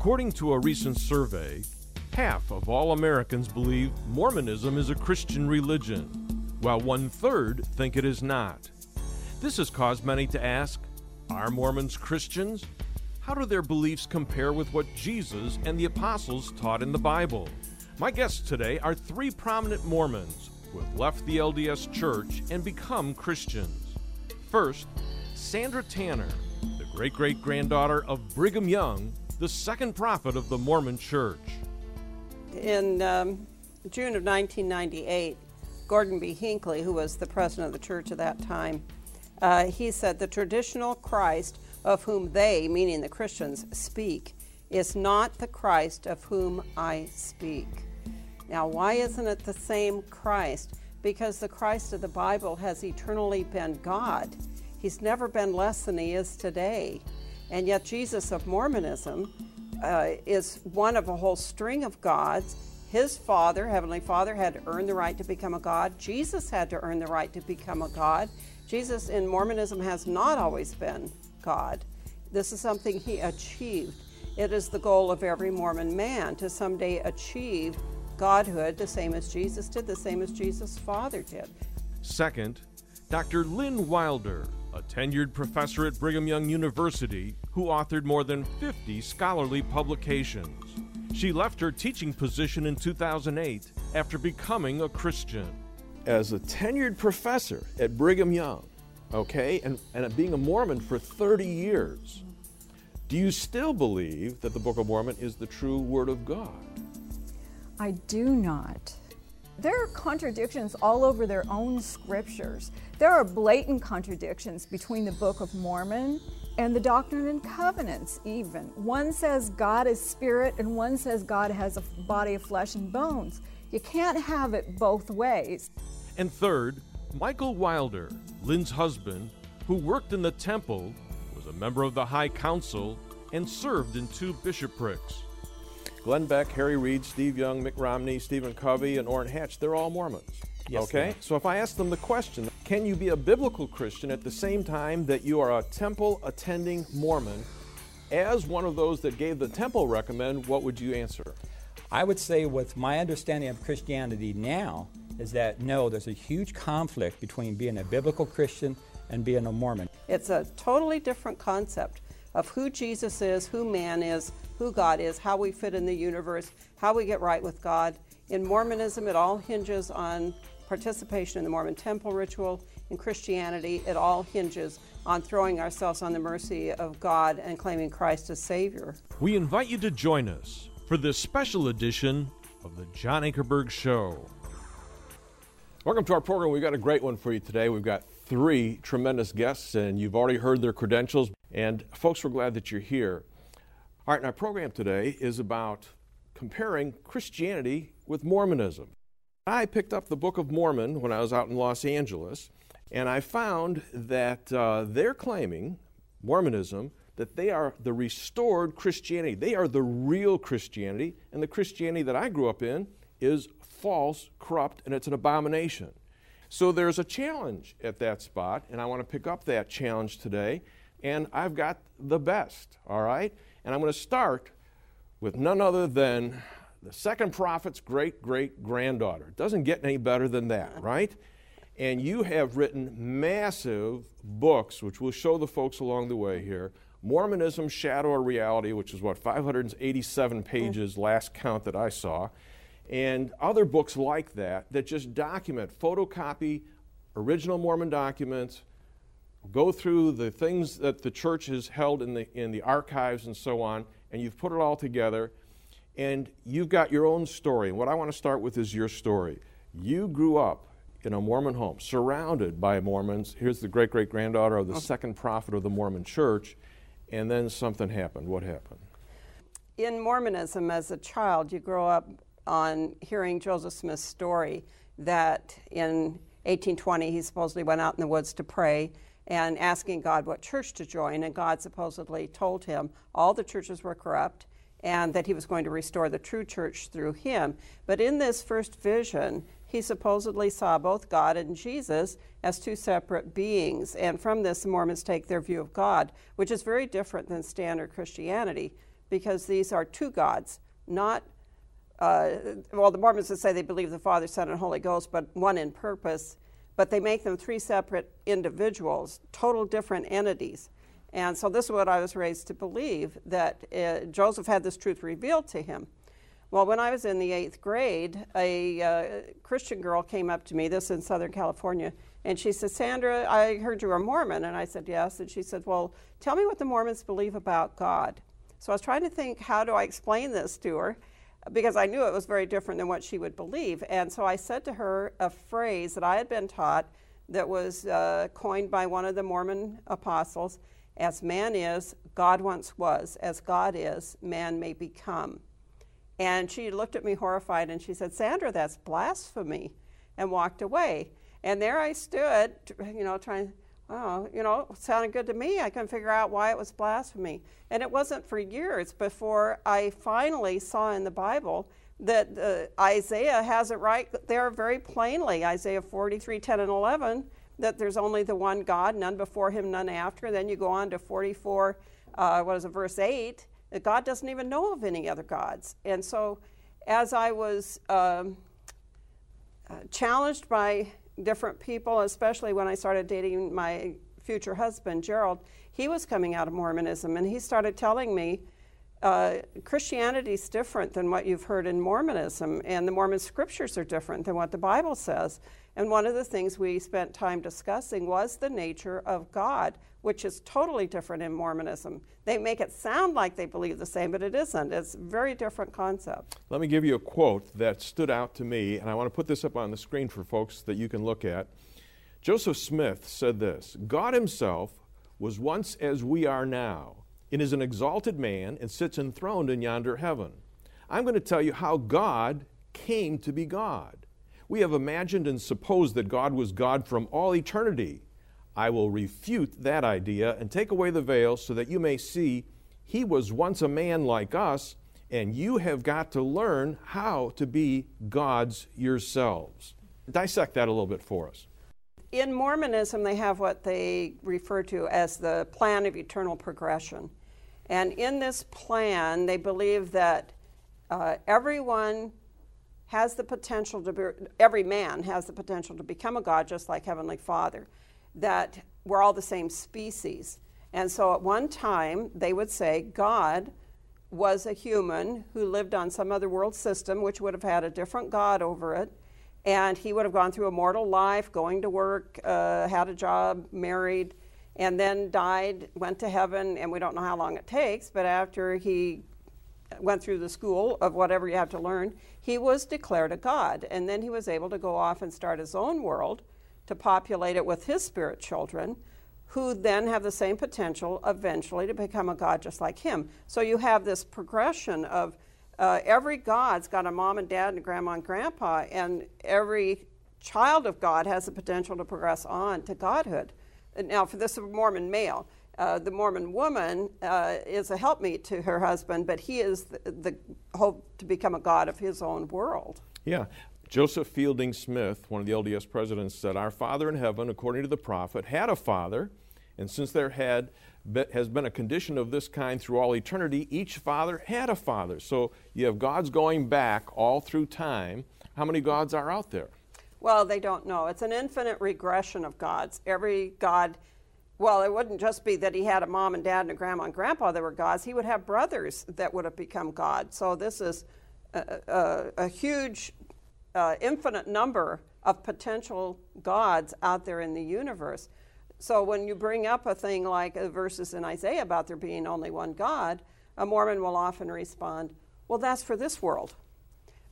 According to a recent survey, half of all Americans believe Mormonism is a Christian religion, while one third think it is not. This has caused many to ask Are Mormons Christians? How do their beliefs compare with what Jesus and the apostles taught in the Bible? My guests today are three prominent Mormons who have left the LDS Church and become Christians. First, Sandra Tanner, the great great granddaughter of Brigham Young, the second prophet of the Mormon Church. In um, June of 1998, Gordon B. Hinckley, who was the president of the church at that time, uh, he said, The traditional Christ of whom they, meaning the Christians, speak is not the Christ of whom I speak. Now, why isn't it the same Christ? Because the Christ of the Bible has eternally been God. He's never been less than he is today. And yet, Jesus of Mormonism uh, is one of a whole string of gods. His Father, Heavenly Father, had to earn the right to become a God. Jesus had to earn the right to become a God. Jesus in Mormonism has not always been God. This is something he achieved. It is the goal of every Mormon man to someday achieve Godhood the same as Jesus did, the same as Jesus' Father did. Second, Dr. Lynn Wilder, a tenured professor at Brigham Young University who authored more than 50 scholarly publications. She left her teaching position in 2008 after becoming a Christian. As a tenured professor at Brigham Young, okay, and, and being a Mormon for 30 years, do you still believe that the Book of Mormon is the true Word of God? I do not. There are contradictions all over their own scriptures. There are blatant contradictions between the Book of Mormon and the Doctrine and Covenants, even. One says God is spirit, and one says God has a body of flesh and bones. You can't have it both ways. And third, Michael Wilder, Lynn's husband, who worked in the temple, was a member of the High Council, and served in two bishoprics. Glenn Beck, Harry Reid, Steve Young, Mitt Romney, Stephen Covey, and Orrin Hatch, they're all Mormons. Yes, okay? So if I ask them the question, can you be a biblical Christian at the same time that you are a temple attending Mormon? As one of those that gave the temple recommend, what would you answer? I would say, with my understanding of Christianity now, is that no, there's a huge conflict between being a biblical Christian and being a Mormon. It's a totally different concept of who Jesus is, who man is, who God is, how we fit in the universe, how we get right with God. In Mormonism, it all hinges on participation in the Mormon temple ritual. In Christianity, it all hinges on throwing ourselves on the mercy of God and claiming Christ as Savior. We invite you to join us for this special edition of the John Ankerberg Show. Welcome to our program. We've got a great one for you today. We've got three tremendous guests, and you've already heard their credentials. And folks, we're glad that you're here. All right, and our program today is about comparing Christianity with Mormonism. I picked up the Book of Mormon when I was out in Los Angeles, and I found that uh, they're claiming, Mormonism, that they are the restored Christianity. They are the real Christianity, and the Christianity that I grew up in is false, corrupt, and it's an abomination. So there's a challenge at that spot, and I want to pick up that challenge today. And I've got the best, all right? And I'm going to start with none other than the second prophet's great great granddaughter. It doesn't get any better than that, right? And you have written massive books, which we'll show the folks along the way here. Mormonism, Shadow or Reality, which is what, 587 mm. pages last count that I saw and other books like that that just document, photocopy original Mormon documents, go through the things that the church has held in the, in the archives and so on, and you've put it all together, and you've got your own story. And what I want to start with is your story. You grew up in a Mormon home, surrounded by Mormons. Here's the great great granddaughter of the oh. second prophet of the Mormon church, and then something happened. What happened? In Mormonism, as a child, you grow up on hearing Joseph Smith's story that in 1820 he supposedly went out in the woods to pray and asking God what church to join, and God supposedly told him all the churches were corrupt and that he was going to restore the true church through him. But in this first vision, he supposedly saw both God and Jesus as two separate beings. And from this, the Mormons take their view of God, which is very different than standard Christianity because these are two gods, not, uh, well, the Mormons would say they believe the Father, Son, and Holy Ghost, but one in purpose, but they make them three separate individuals, total different entities. And so this is what I was raised to believe that uh, Joseph had this truth revealed to him. Well, when I was in the eighth grade, a uh, Christian girl came up to me, this in Southern California, and she said, Sandra, I heard you were Mormon. And I said, Yes. And she said, Well, tell me what the Mormons believe about God. So I was trying to think, how do I explain this to her? Because I knew it was very different than what she would believe. And so I said to her a phrase that I had been taught that was uh, coined by one of the Mormon apostles As man is, God once was. As God is, man may become. And she looked at me horrified and she said, Sandra, that's blasphemy, and walked away. And there I stood, you know, trying, oh, you know, it sounded good to me. I couldn't figure out why it was blasphemy. And it wasn't for years before I finally saw in the Bible that uh, Isaiah has it right there very plainly Isaiah 43 10 and 11, that there's only the one God, none before him, none after. Then you go on to 44, uh, what is it, verse 8, that God doesn't even know of any other gods. And so as I was um, uh, challenged by different people, especially when I started dating my future husband, Gerald, he was coming out of Mormonism and he started telling me uh, Christianity is different than what you've heard in Mormonism, and the Mormon scriptures are different than what the Bible says. And one of the things we spent time discussing was the nature of God, which is totally different in Mormonism. They make it sound like they believe the same, but it isn't. It's a very different concept. Let me give you a quote that stood out to me, and I want to put this up on the screen for folks that you can look at. Joseph Smith said this God Himself was once as we are now, and is an exalted man, and sits enthroned in yonder heaven. I'm going to tell you how God came to be God. We have imagined and supposed that God was God from all eternity. I will refute that idea and take away the veil so that you may see he was once a man like us, and you have got to learn how to be gods yourselves. Dissect that a little bit for us. In Mormonism, they have what they refer to as the plan of eternal progression. And in this plan, they believe that uh, everyone has the potential to be, every man has the potential to become a God just like Heavenly Father, that we're all the same species. And so at one time, they would say God was a human who lived on some other world system, which would have had a different God over it. And he would have gone through a mortal life, going to work, uh, had a job, married, and then died, went to heaven, and we don't know how long it takes, but after he went through the school of whatever you have to learn, he was declared a god. And then he was able to go off and start his own world to populate it with his spirit children, who then have the same potential eventually to become a god just like him. So you have this progression of uh, every god's got a mom and dad and a grandma and grandpa, and every child of God has the potential to progress on to godhood. Now, for this Mormon male, uh, the Mormon woman uh, is a helpmeet to her husband, but he is the, the, hope to become a god of his own world. Yeah. Joseph Fielding Smith, one of the LDS presidents, said, Our Father in heaven, according to the prophet, had a father, and since there had has been a condition of this kind through all eternity, each father had a father. So you have gods going back all through time. How many gods are out there? Well, they don't know. It's an infinite regression of gods. Every god well, it wouldn't just be that he had a mom and dad and a grandma and grandpa that were gods. He would have brothers that would have become gods. So this is a, a, a huge, uh, infinite number of potential gods out there in the universe. So when you bring up a thing like verses in Isaiah about there being only one God, a Mormon will often respond, well, that's for this world.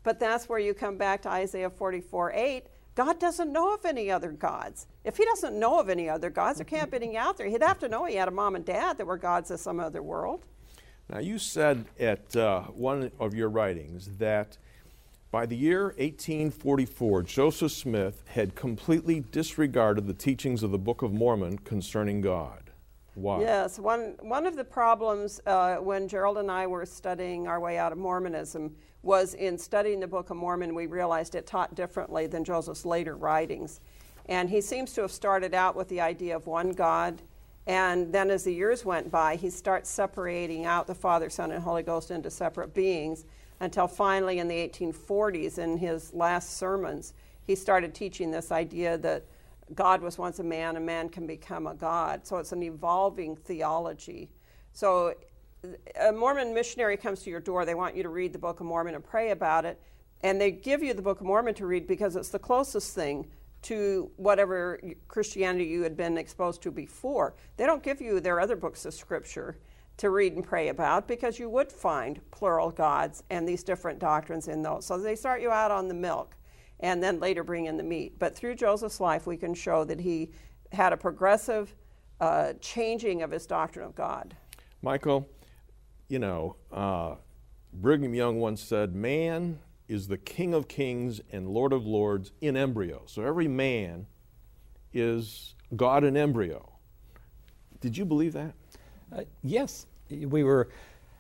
But that's where you come back to Isaiah 44 8 God doesn't know of any other gods. If he doesn't know of any other gods, there can't be any out there. He'd have to know he had a mom and dad that were gods of some other world. Now, you said at uh, one of your writings that by the year 1844, Joseph Smith had completely disregarded the teachings of the Book of Mormon concerning God. Why? Yes, one, one of the problems uh, when Gerald and I were studying our way out of Mormonism was in studying the Book of Mormon, we realized it taught differently than Joseph's later writings. And he seems to have started out with the idea of one God And then as the years went by, he starts separating out the Father, Son, and Holy Ghost into separate beings until finally in the 1840s, in his last sermons, he started teaching this idea that God was once a man, a man can become a God. So it's an evolving theology. So uh, a Mormon missionary comes to your door, they want you to read the Book of Mormon and pray about it, and they give you the Book of Mormon to read because it's the closest thing to whatever Christianity you had been exposed to before. They don't give you their other books of scripture to read and pray about because you would find plural gods and these different doctrines in those. So they start you out on the milk and then later bring in the meat. But through Joseph's life, we can show that he had a progressive uh, changing of his doctrine of God. Michael, you know, uh, Brigham Young once said, Man is the King of Kings and Lord of Lords in embryo. So every man is God in embryo. Did you believe that? Uh, yes. We were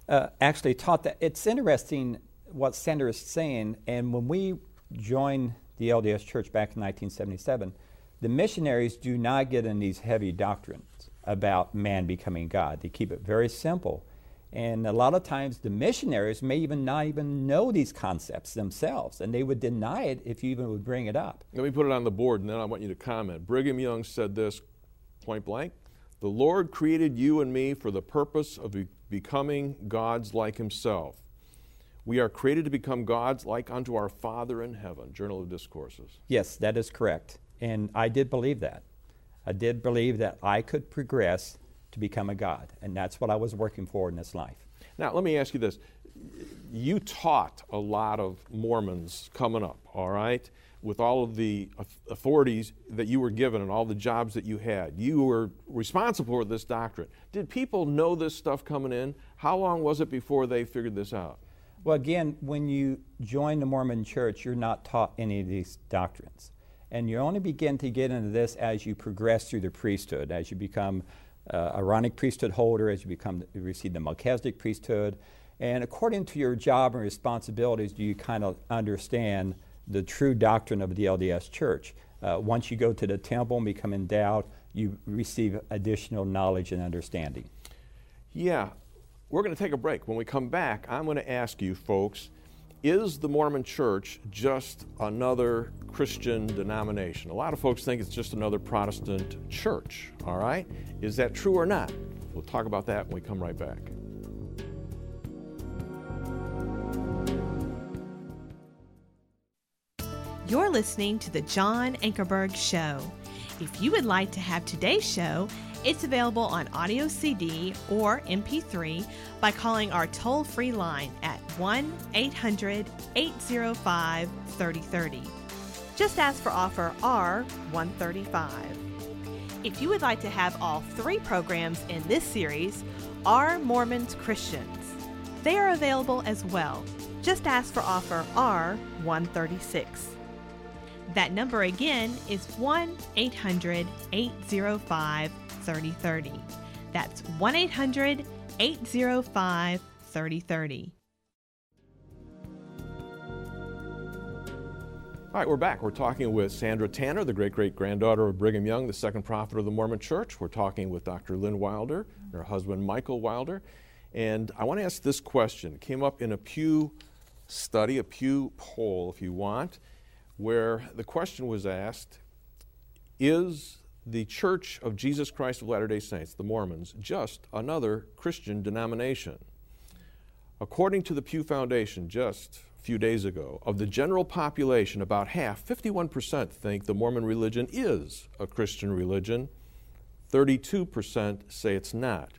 uh, actually taught that. It's interesting what Sandra is saying, and when we joined the LDS Church back in 1977, the missionaries do not get in these heavy doctrines about man becoming God. They keep it very simple. And a lot of times the missionaries may even not even know these concepts themselves, and they would deny it if you even would bring it up. Let me put it on the board, and then I want you to comment. Brigham Young said this point blank The Lord created you and me for the purpose of becoming gods like Himself. We are created to become gods like unto our Father in heaven. Journal of Discourses. Yes, that is correct. And I did believe that. I did believe that I could progress to become a God. And that's what I was working for in this life. Now, let me ask you this. You taught a lot of Mormons coming up, all right, with all of the authorities that you were given and all the jobs that you had. You were responsible for this doctrine. Did people know this stuff coming in? How long was it before they figured this out? Well, again, when you join the Mormon church, you're not taught any of these doctrines. And you only begin to get into this as you progress through the priesthood, as you become uh, Aaronic priesthood holder, as you become you receive the Melchizedek priesthood, and according to your job and responsibilities, do you kind of understand the true doctrine of the LDS Church? Uh, once you go to the temple and become endowed, you receive additional knowledge and understanding. Yeah, we're going to take a break. When we come back, I'm going to ask you folks is the Mormon church just another Christian denomination? A lot of folks think it's just another Protestant church, all right? Is that true or not? We'll talk about that when we come right back. You're listening to The John Ankerberg Show. If you would like to have today's show, it's available on audio CD or MP3 by calling our toll free line at 1 800 805 3030. Just ask for offer R135. If you would like to have all three programs in this series, Are Mormons Christians? They are available as well. Just ask for offer R136. That number again is 1 800 805 3030. That's 1 800 805 3030. All right, we're back. We're talking with Sandra Tanner, the great great granddaughter of Brigham Young, the second prophet of the Mormon Church. We're talking with Dr. Lynn Wilder and her husband Michael Wilder. And I want to ask this question. It came up in a Pew study, a Pew poll, if you want, where the question was asked Is the Church of Jesus Christ of Latter day Saints, the Mormons, just another Christian denomination. According to the Pew Foundation, just a few days ago, of the general population, about half, 51%, think the Mormon religion is a Christian religion. 32% say it's not.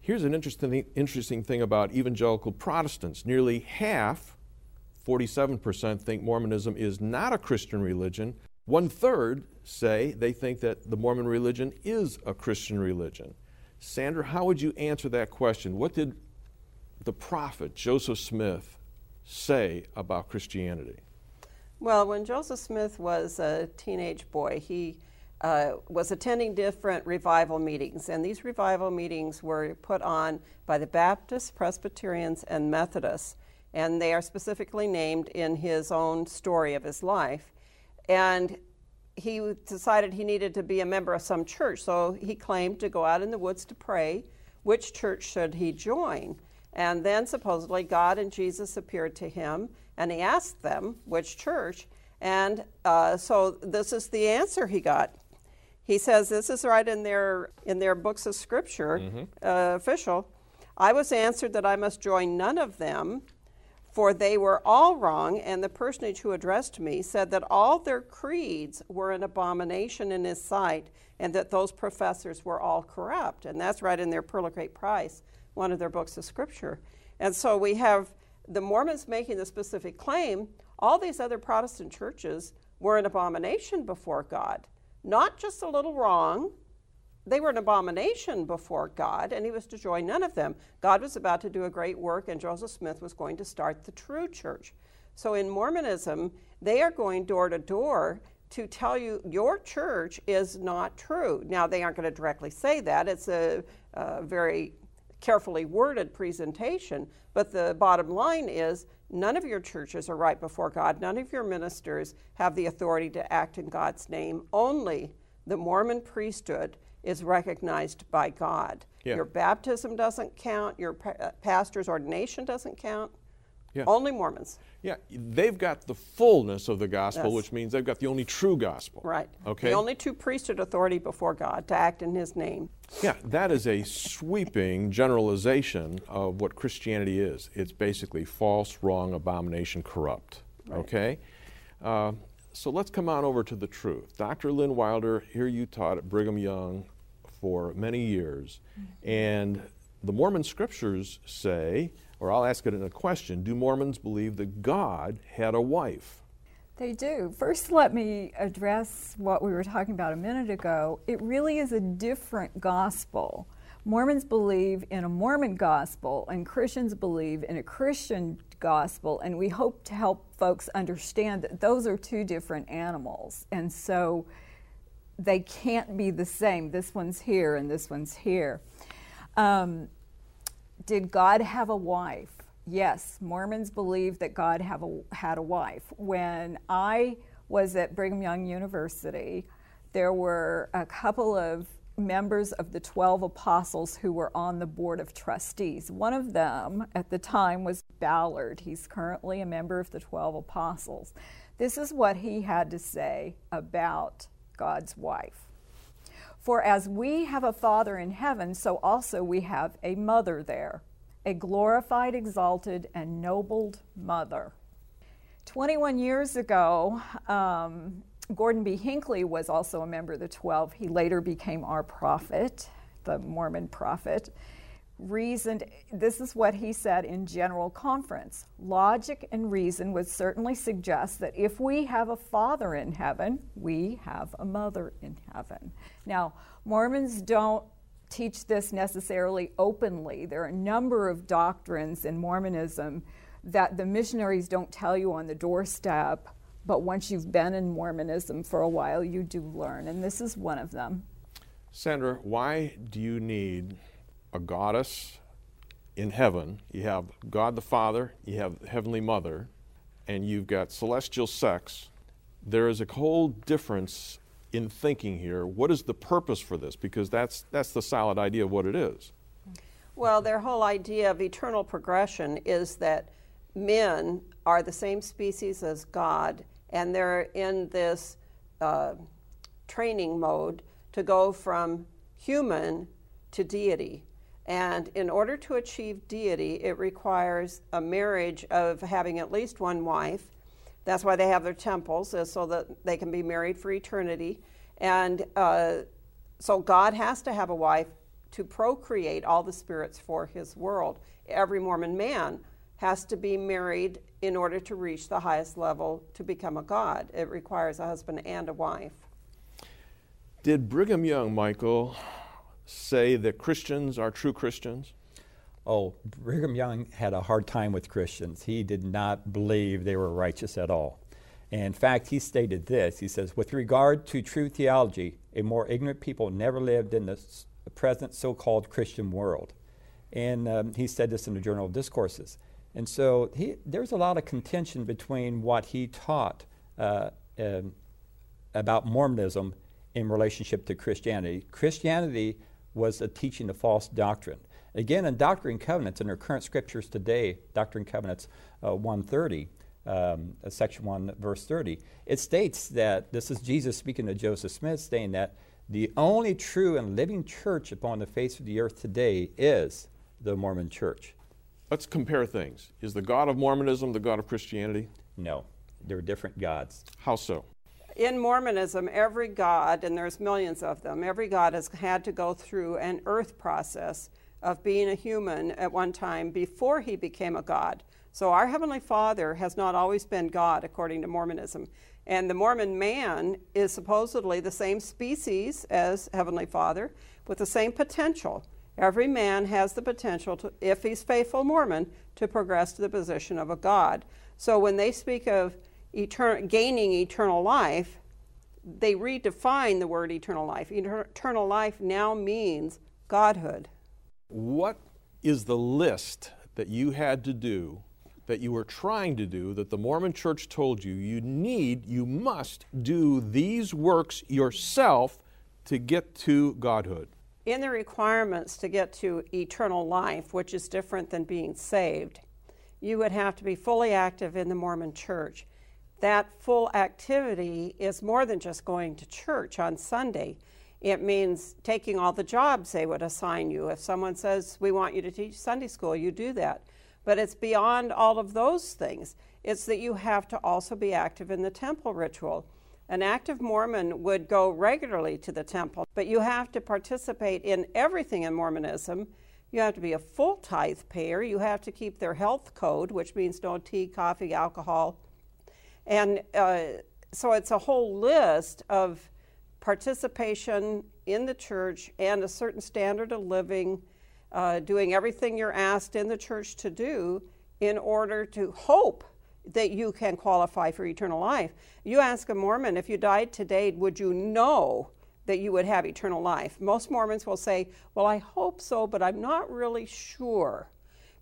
Here's an interesting, interesting thing about evangelical Protestants. Nearly half, 47%, think Mormonism is not a Christian religion. One third say they think that the Mormon religion is a Christian religion. Sandra, how would you answer that question? What did the prophet Joseph Smith say about Christianity? Well, when Joseph Smith was a teenage boy, he uh, was attending different revival meetings, and these revival meetings were put on by the Baptists, Presbyterians, and Methodists, and they are specifically named in his own story of his life. And he decided he needed to be a member of some church, so he claimed to go out in the woods to pray. Which church should he join? And then supposedly God and Jesus appeared to him, and he asked them which church. And uh, so this is the answer he got. He says this is right in their in their books of scripture, mm-hmm. uh, official. I was answered that I must join none of them, for they were all wrong, and the personage who addressed me said that all their creeds were an abomination in his sight, and that those professors were all corrupt. And that's right in their Pearl of Great Price, one of their books of scripture. And so we have the Mormons making the specific claim all these other Protestant churches were an abomination before God. Not just a little wrong, they were an abomination before God, and he was to join none of them. God was about to do a great work, and Joseph Smith was going to start the true church. So in Mormonism, they are going door to door to tell you your church is not true. Now, they aren't going to directly say that. It's a, a very carefully worded presentation, but the bottom line is none of your churches are right before God. None of your ministers have the authority to act in God's name. Only the Mormon priesthood is recognized by God. Yeah. Your baptism doesn't count, your pa- uh, pastor's ordination doesn't count. Yeah. Only Mormons. Yeah, they've got the fullness of the gospel, yes. which means they've got the only true gospel. Right. Okay. The only true priesthood authority before God to act in His name. Yeah, that is a sweeping generalization of what Christianity is. It's basically false, wrong, abomination, corrupt. Right. Okay. Uh, so let's come on over to the truth. Dr. Lynn Wilder, here you taught at Brigham Young for many years. And the Mormon scriptures say, or I'll ask it in a question do Mormons believe that God had a wife? They do. First, let me address what we were talking about a minute ago. It really is a different gospel. Mormons believe in a Mormon gospel, and Christians believe in a Christian gospel, and we hope to help folks understand that those are two different animals. And so they can't be the same. This one's here and this one's here. Um, did God have a wife? Yes, Mormons believe that God have a, had a wife. When I was at Brigham Young University, there were a couple of members of the 12 apostles who were on the board of trustees. One of them at the time was Ballard. He's currently a member of the 12 apostles. This is what he had to say about God's wife. For as we have a Father in heaven, so also we have a mother there, a glorified, exalted, and nobled mother. 21 years ago, um, Gordon B. Hinckley was also a member of the 12. He later became our prophet, the Mormon prophet reasoned, this is what he said in general conference. Logic and reason would certainly suggest that if we have a father in heaven, we have a mother in heaven. Now, Mormons don't teach this necessarily openly. There are a number of doctrines in Mormonism that the missionaries don't tell you on the doorstep, but once you've been in Mormonism for a while, you do learn, and this is one of them. Sandra, why do you need a goddess in heaven. You have God the Father, you have Heavenly Mother, and you've got celestial sex. There is a whole difference in thinking here. What is the purpose for this? Because that's, that's the solid idea of what it is. Well, their whole idea of eternal progression is that men are the same species as God, and they're in this uh, training mode to go from human to deity. And in order to achieve deity, it requires a marriage of having at least one wife. That's why they have their temples, so that they can be married for eternity. And uh, so God has to have a wife to procreate all the spirits for his world. Every Mormon man has to be married in order to reach the highest level to become a god. It requires a husband and a wife. Did Brigham Young, Michael, say that Christians are true Christians? Oh, Brigham Young had a hard time with Christians. He did not believe they were righteous at all. In fact, he stated this He says, With regard to true theology, a more ignorant people never lived in the present so called Christian world. And um, he said this in the Journal of Discourses. And so he, there's a lot of contention between what he taught uh, um, about Mormonism in relationship to Christianity. Christianity was a teaching of false doctrine. Again, in Doctrine and Covenants, in our current scriptures today, Doctrine and Covenants uh, 130, um, uh, section 1, verse 30, it states that this is Jesus speaking to Joseph Smith, saying that the only true and living church upon the face of the earth today is the Mormon church. Let's compare things. Is the God of Mormonism the God of Christianity? No, they're different gods. How so? In Mormonism, every god, and there's millions of them, every god has had to go through an earth process of being a human at one time before he became a God. So our Heavenly Father has not always been God, according to Mormonism. And the Mormon man is supposedly the same species as Heavenly Father with the same potential. Every man has the potential, to, if he's faithful Mormon, to progress to the position of a God. So when they speak of etern- gaining eternal life, they redefine the word eternal life. Eternal life now means godhood. What is the list that you had to do, that you were trying to do, that the Mormon church told you you need, you must do these works yourself to get to godhood? In the requirements to get to eternal life, which is different than being saved, you would have to be fully active in the Mormon church. That full activity is more than just going to church on Sunday. It means taking all the jobs they would assign you. If someone says, We want you to teach Sunday school, you do that. But it's beyond all of those things. It's that you have to also be active in the temple ritual. An active Mormon would go regularly to the temple, but you have to participate in everything in Mormonism. You have to be a full tithe payer. You have to keep their health code, which means no tea, coffee, alcohol. And uh, so it's a whole list of participation in the church and a certain standard of living, uh, doing everything you're asked in the church to do in order to hope that you can qualify for eternal life. You ask a Mormon, if you died today, would you know that you would have eternal life? Most Mormons will say, Well, I hope so, but I'm not really sure.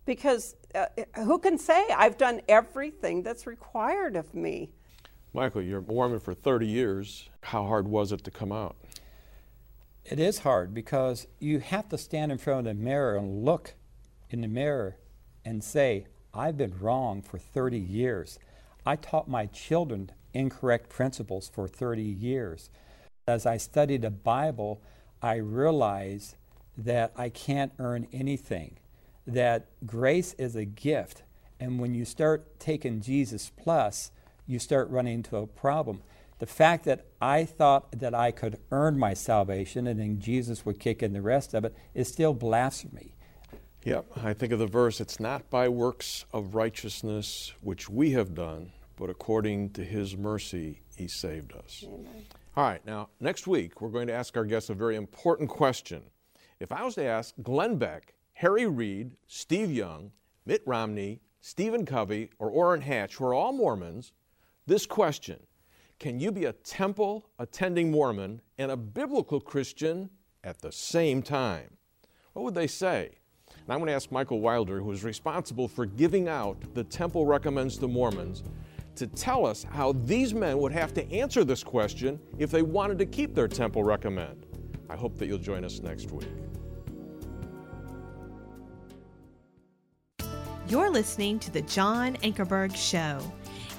Because uh, who can say I've done everything that's required of me? Michael, you're a Mormon for 30 years. How hard was it to come out? It is hard because you have to stand in front of the mirror and look in the mirror and say, I've been wrong for 30 years. I taught my children incorrect principles for 30 years. As I study the Bible, I realize that I can't earn anything, that grace is a gift. And when you start taking Jesus plus, you start running into a problem. The fact that I thought that I could earn my salvation and then Jesus would kick in the rest of it is still blasphemy. Yep, I think of the verse it's not by works of righteousness which we have done, but according to his mercy he saved us. Amen. All right, now next week we're going to ask our guests a very important question. If I was to ask Glenn Beck, Harry Reid, Steve Young, Mitt Romney, Stephen Covey, or Orrin Hatch, who are all Mormons, this question Can you be a temple attending Mormon and a biblical Christian at the same time? What would they say? And I'm going to ask Michael Wilder, who is responsible for giving out the Temple Recommends to Mormons, to tell us how these men would have to answer this question if they wanted to keep their Temple Recommend. I hope that you'll join us next week. You're listening to The John Ankerberg Show.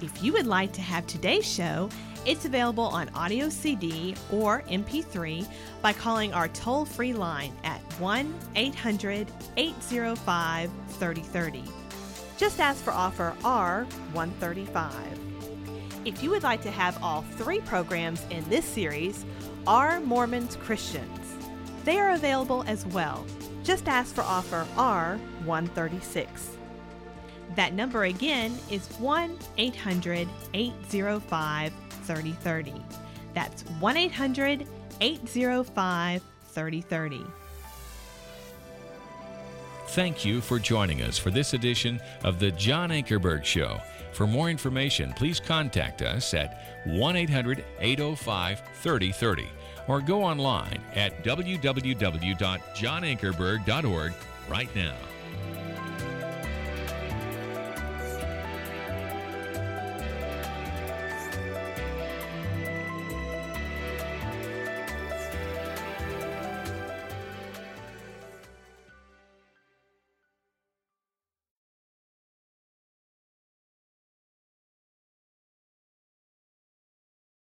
If you would like to have today's show, it's available on audio CD or MP3 by calling our toll free line at 1 800 805 3030. Just ask for offer R135. If you would like to have all three programs in this series, Are Mormons Christians? They are available as well. Just ask for offer R136. That number again is 1 800 805 3030. That's 1 800 805 3030. Thank you for joining us for this edition of The John Ankerberg Show. For more information, please contact us at 1 800 805 3030 or go online at www.johnankerberg.org right now.